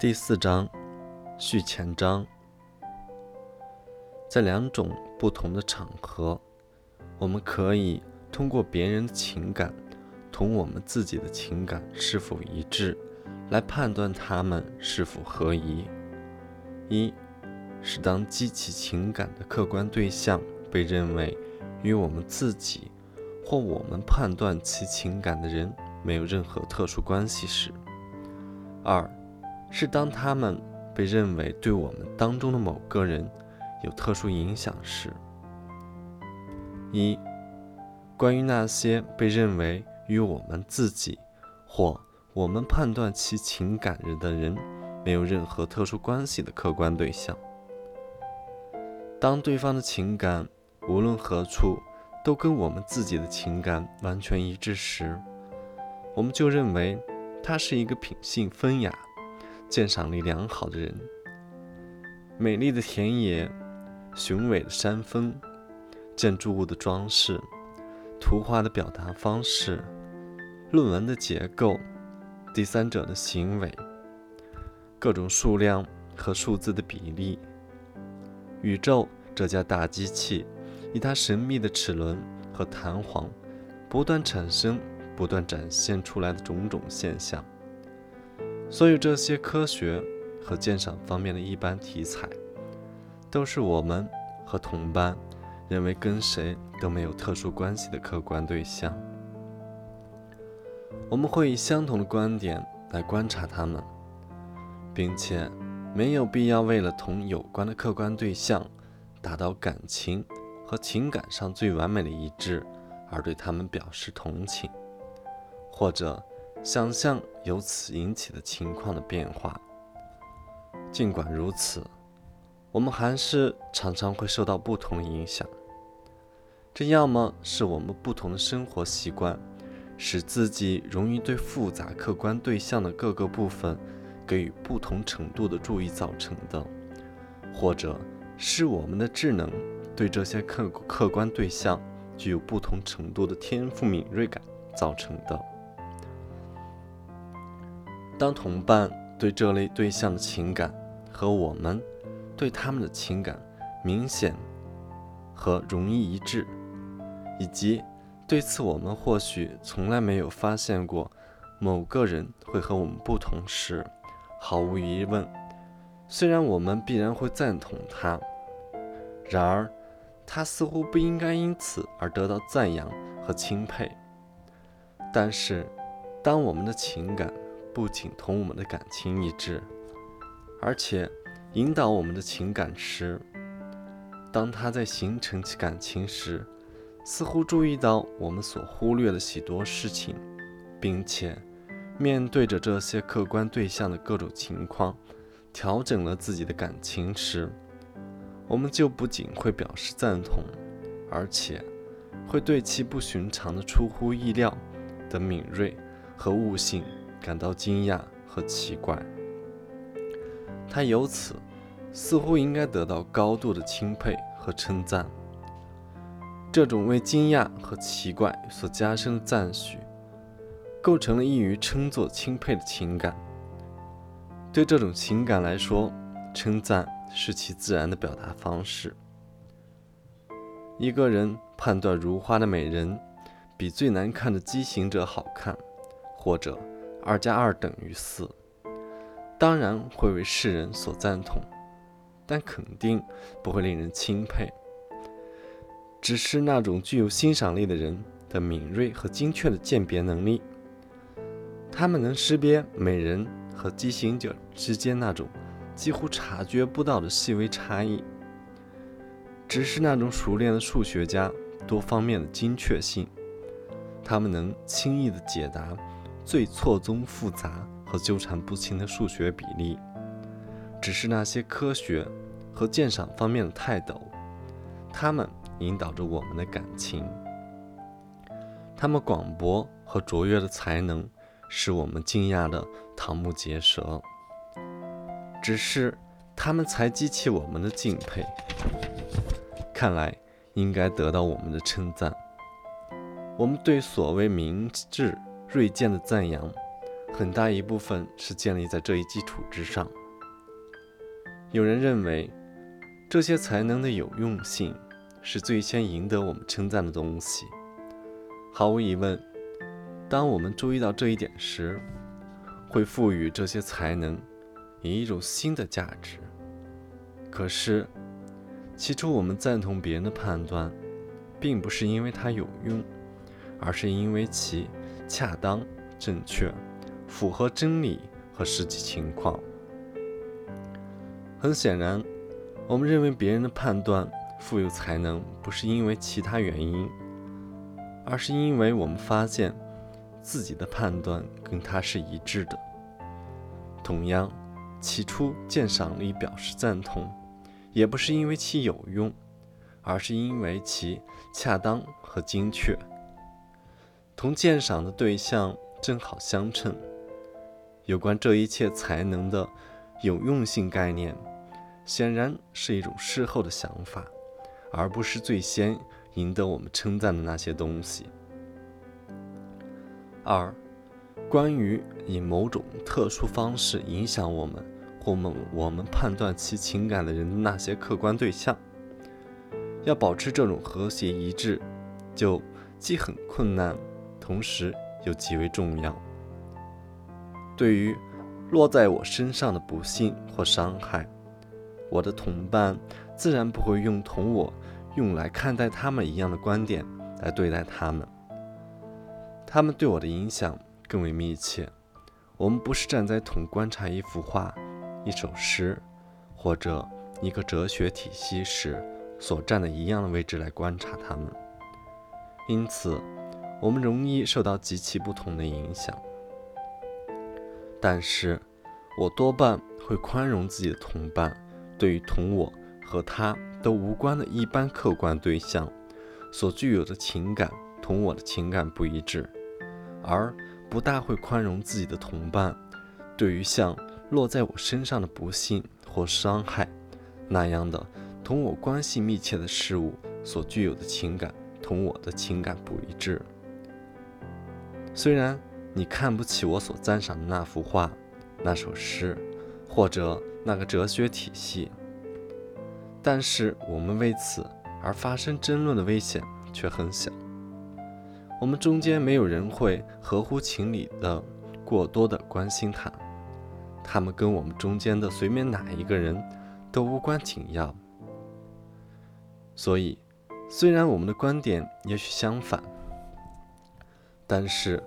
第四章，序前章。在两种不同的场合，我们可以通过别人的情感同我们自己的情感是否一致，来判断他们是否合宜。一是当激起情感的客观对象被认为与我们自己或我们判断其情感的人没有任何特殊关系时；二是当他们被认为对我们当中的某个人有特殊影响时。一、关于那些被认为与我们自己或我们判断其情感人的人没有任何特殊关系的客观对象。当对方的情感无论何处都跟我们自己的情感完全一致时，我们就认为他是一个品性风雅。鉴赏力良好的人，美丽的田野、雄伟的山峰、建筑物的装饰、图画的表达方式、论文的结构、第三者的行为、各种数量和数字的比例、宇宙这架大机器以它神秘的齿轮和弹簧不断产生、不断展现出来的种种现象。所以这些科学和鉴赏方面的一般题材，都是我们和同伴认为跟谁都没有特殊关系的客观对象。我们会以相同的观点来观察他们，并且没有必要为了同有关的客观对象达到感情和情感上最完美的一致而对他们表示同情，或者。想象由此引起的情况的变化。尽管如此，我们还是常常会受到不同的影响。这要么是我们不同的生活习惯，使自己容易对复杂客观对象的各个部分给予不同程度的注意造成的；或者是我们的智能对这些客客观对象具有不同程度的天赋敏锐感造成的。当同伴对这类对象的情感和我们对他们的情感明显和容易一致，以及对此我们或许从来没有发现过某个人会和我们不同时，毫无疑问，虽然我们必然会赞同他，然而他似乎不应该因此而得到赞扬和钦佩。但是，当我们的情感，不仅同我们的感情一致，而且引导我们的情感时，当他在形成其感情时，似乎注意到我们所忽略的许多事情，并且面对着这些客观对象的各种情况，调整了自己的感情时，我们就不仅会表示赞同，而且会对其不寻常的、出乎意料的敏锐和悟性。感到惊讶和奇怪，他由此似乎应该得到高度的钦佩和称赞。这种为惊讶和奇怪所加深的赞许，构成了易于称作钦佩的情感。对这种情感来说，称赞是其自然的表达方式。一个人判断如花的美人比最难看的畸形者好看，或者。二加二等于四，当然会为世人所赞同，但肯定不会令人钦佩。只是那种具有欣赏力的人的敏锐和精确的鉴别能力，他们能识别美人和畸形者之间那种几乎察觉不到的细微差异。只是那种熟练的数学家多方面的精确性，他们能轻易地解答。最错综复杂和纠缠不清的数学比例，只是那些科学和鉴赏方面的泰斗，他们引导着我们的感情。他们广博和卓越的才能使我们惊讶的瞠目结舌，只是他们才激起我们的敬佩。看来应该得到我们的称赞。我们对所谓明智。锐见的赞扬很大一部分是建立在这一基础之上。有人认为，这些才能的有用性是最先赢得我们称赞的东西。毫无疑问，当我们注意到这一点时，会赋予这些才能以一种新的价值。可是，起初我们赞同别人的判断，并不是因为它有用，而是因为其恰当、正确、符合真理和实际情况。很显然，我们认为别人的判断富有才能，不是因为其他原因，而是因为我们发现自己的判断跟他是一致的。同样，起初鉴赏力表示赞同，也不是因为其有用，而是因为其恰当和精确，同鉴赏的对象正好相称。有关这一切才能的有用性概念。显然是一种事后的想法，而不是最先赢得我们称赞的那些东西。二，关于以某种特殊方式影响我们或我我们判断其情感的人的那些客观对象，要保持这种和谐一致，就既很困难，同时又极为重要。对于落在我身上的不幸或伤害，我的同伴自然不会用同我用来看待他们一样的观点来对待他们。他们对我的影响更为密切。我们不是站在同观察一幅画、一首诗或者一个哲学体系时所站的一样的位置来观察他们，因此我们容易受到极其不同的影响。但是，我多半会宽容自己的同伴。对于同我和他都无关的一般客观对象所具有的情感同我的情感不一致，而不大会宽容自己的同伴对于像落在我身上的不幸或伤害那样的同我关系密切的事物所具有的情感同我的情感不一致。虽然你看不起我所赞赏的那幅画、那首诗，或者。那个哲学体系，但是我们为此而发生争论的危险却很小。我们中间没有人会合乎情理的过多的关心他，他们跟我们中间的随便哪一个人都无关紧要。所以，虽然我们的观点也许相反，但是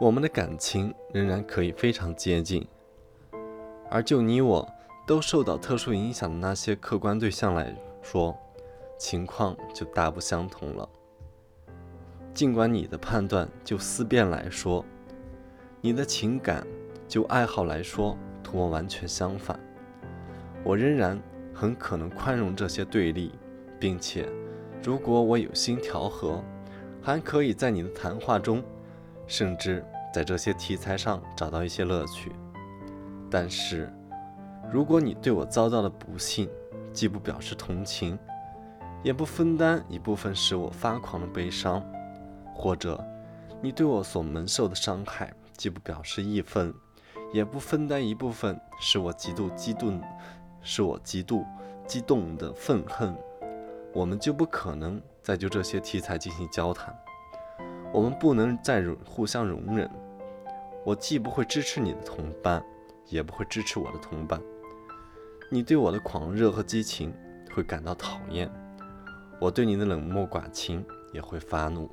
我们的感情仍然可以非常接近。而就你我。都受到特殊影响的那些客观对象来说，情况就大不相同了。尽管你的判断就思辨来说，你的情感就爱好来说同我完全相反，我仍然很可能宽容这些对立，并且，如果我有心调和，还可以在你的谈话中，甚至在这些题材上找到一些乐趣。但是。如果你对我遭到的不幸，既不表示同情，也不分担一部分使我发狂的悲伤，或者你对我所蒙受的伤害，既不表示义愤，也不分担一部分使我极度激动、使我极度激动的愤恨，我们就不可能再就这些题材进行交谈。我们不能再容互相容忍。我既不会支持你的同伴，也不会支持我的同伴。你对我的狂热和激情会感到讨厌，我对你的冷漠寡情也会发怒。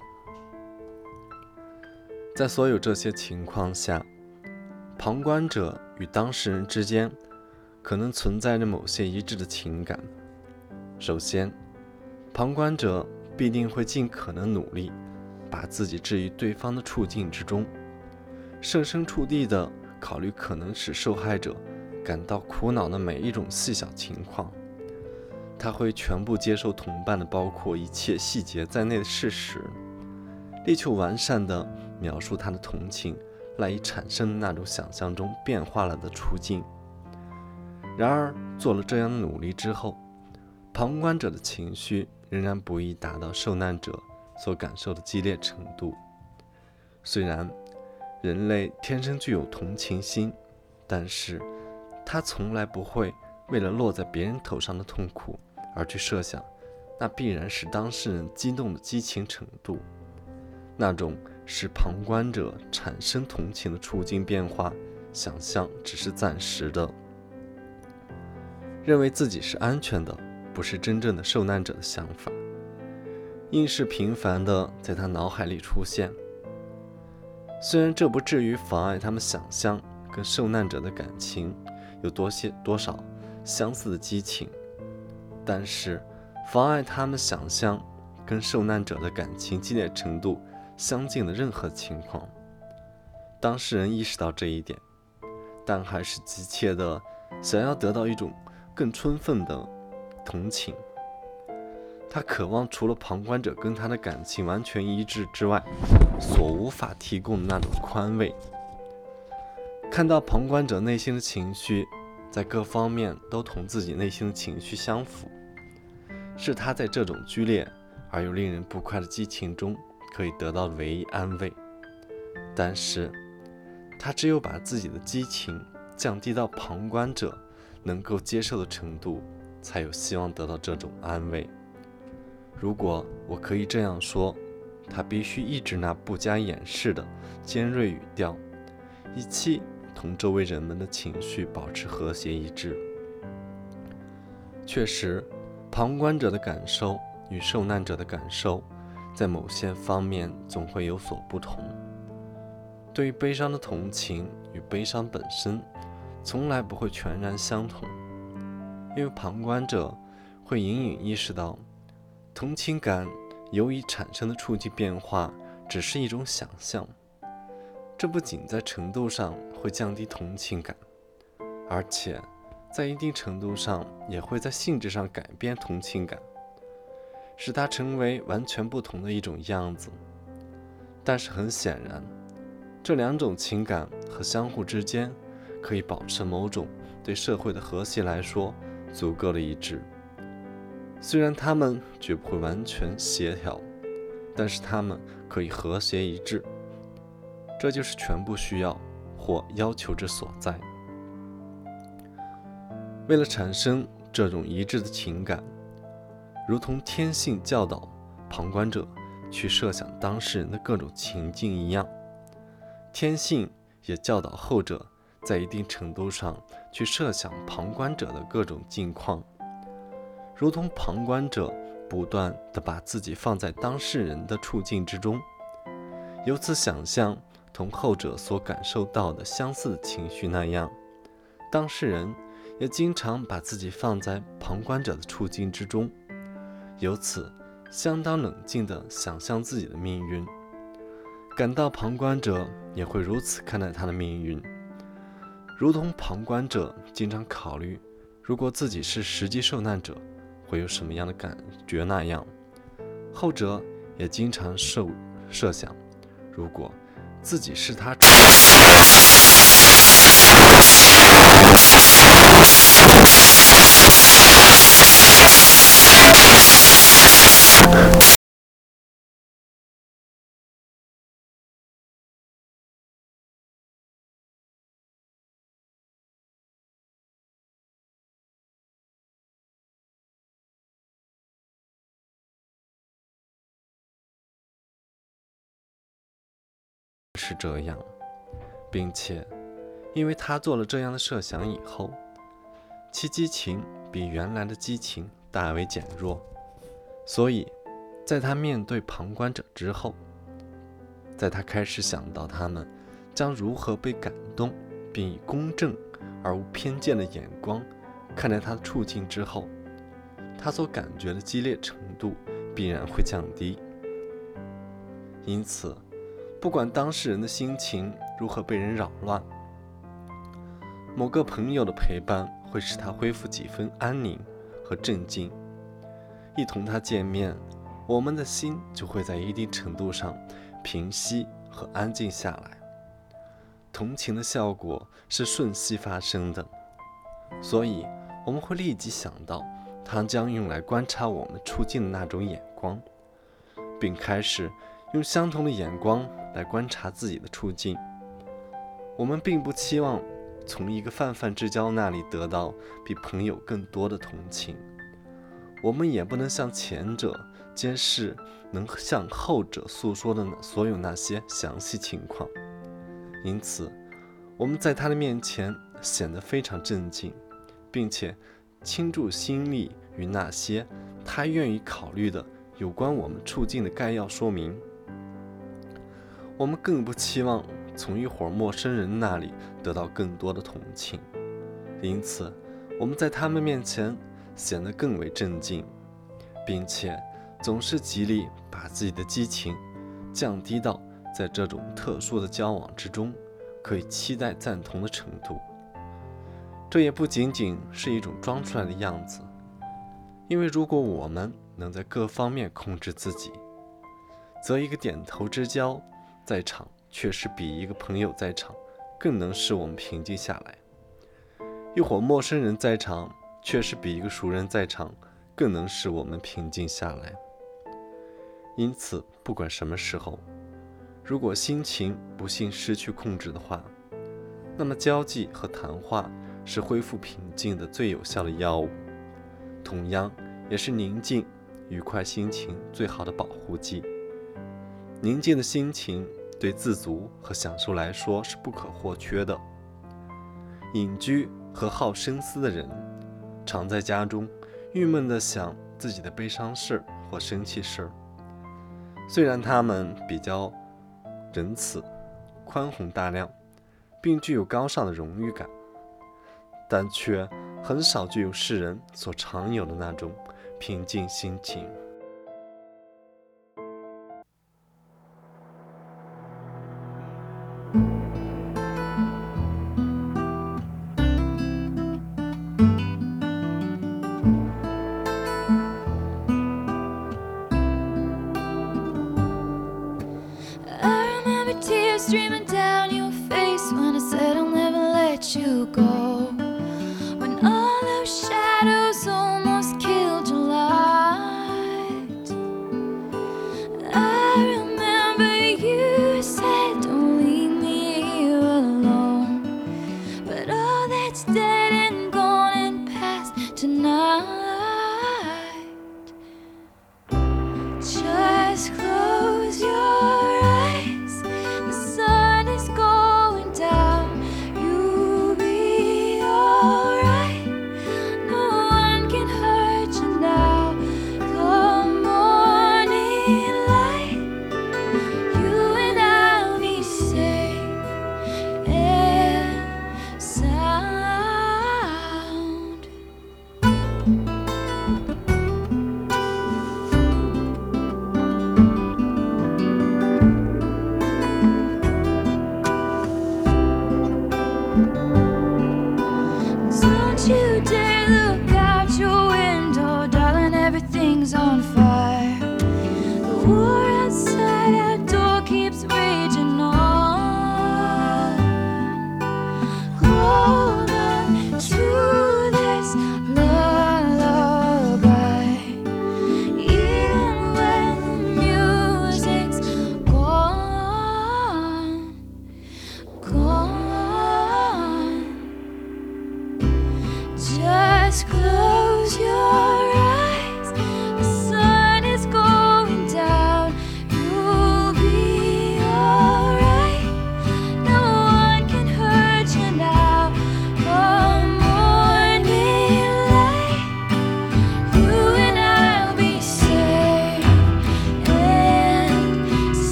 在所有这些情况下，旁观者与当事人之间可能存在着某些一致的情感。首先，旁观者必定会尽可能努力把自己置于对方的处境之中，设身处地地考虑可能使受害者。感到苦恼的每一种细小情况，他会全部接受同伴的包括一切细节在内的事实，力求完善地描述他的同情赖以产生那种想象中变化了的处境。然而，做了这样的努力之后，旁观者的情绪仍然不易达到受难者所感受的激烈程度。虽然人类天生具有同情心，但是他从来不会为了落在别人头上的痛苦而去设想，那必然是当事人激动的激情程度，那种使旁观者产生同情的处境变化，想象只是暂时的。认为自己是安全的，不是真正的受难者的想法，硬是频繁的在他脑海里出现。虽然这不至于妨碍他们想象跟受难者的感情有多些多少相似的激情，但是妨碍他们想象跟受难者的感情激烈程度相近的任何情况，当事人意识到这一点，但还是急切的想要得到一种更充分的同情。他渴望除了旁观者跟他的感情完全一致之外，所无法提供的那种宽慰。看到旁观者内心的情绪在各方面都同自己内心的情绪相符，是他在这种剧烈而又令人不快的激情中可以得到的唯一安慰。但是，他只有把自己的激情降低到旁观者能够接受的程度，才有希望得到这种安慰。如果我可以这样说，他必须抑制那不加掩饰的尖锐语调，以期同周围人们的情绪保持和谐一致。确实，旁观者的感受与受难者的感受，在某些方面总会有所不同。对于悲伤的同情与悲伤本身，从来不会全然相同，因为旁观者会隐隐意识到。同情感由于产生的触境变化只是一种想象，这不仅在程度上会降低同情感，而且在一定程度上也会在性质上改变同情感，使它成为完全不同的一种样子。但是很显然，这两种情感和相互之间可以保持某种对社会的和谐来说足够的一致。虽然他们绝不会完全协调，但是他们可以和谐一致。这就是全部需要或要求之所在。为了产生这种一致的情感，如同天性教导旁观者去设想当事人的各种情境一样，天性也教导后者在一定程度上去设想旁观者的各种境况。如同旁观者不断地把自己放在当事人的处境之中，由此想象同后者所感受到的相似的情绪那样，当事人也经常把自己放在旁观者的处境之中，由此相当冷静地想象自己的命运，感到旁观者也会如此看待他的命运，如同旁观者经常考虑，如果自己是实际受难者。会有什么样的感觉？那样，后者也经常设设想，如果自己是他。是这样，并且，因为他做了这样的设想以后，其激情比原来的激情大为减弱，所以，在他面对旁观者之后，在他开始想到他们将如何被感动，并以公正而无偏见的眼光看待他的处境之后，他所感觉的激烈程度必然会降低，因此。不管当事人的心情如何被人扰乱，某个朋友的陪伴会使他恢复几分安宁和镇静。一同他见面，我们的心就会在一定程度上平息和安静下来。同情的效果是瞬息发生的，所以我们会立即想到他将用来观察我们处境的那种眼光，并开始用相同的眼光。来观察自己的处境，我们并不期望从一个泛泛之交那里得到比朋友更多的同情，我们也不能向前者揭示能向后者诉说的所有那些详细情况。因此，我们在他的面前显得非常镇静，并且倾注心力于那些他愿意考虑的有关我们处境的概要说明。我们更不期望。从一伙陌生人那里得到更多的同情，因此我们在他们面前显得更为镇静，并且总是极力把自己的激情降低到在这种特殊的交往之中可以期待赞同的程度。这也不仅仅是一种装出来的样子，因为如果我们能在各方面控制自己，则一个点头之交在场。确实比一个朋友在场更能使我们平静下来。一伙陌生人在场，确实比一个熟人在场更能使我们平静下来。因此，不管什么时候，如果心情不幸失去控制的话，那么交际和谈话是恢复平静的最有效的药物，同样也是宁静、愉快心情最好的保护剂。宁静的心情。对自足和享受来说是不可或缺的。隐居和好深思的人，常在家中郁闷地想自己的悲伤事或生气事。虽然他们比较仁慈、宽宏大量，并具有高尚的荣誉感，但却很少具有世人所常有的那种平静心情。you do.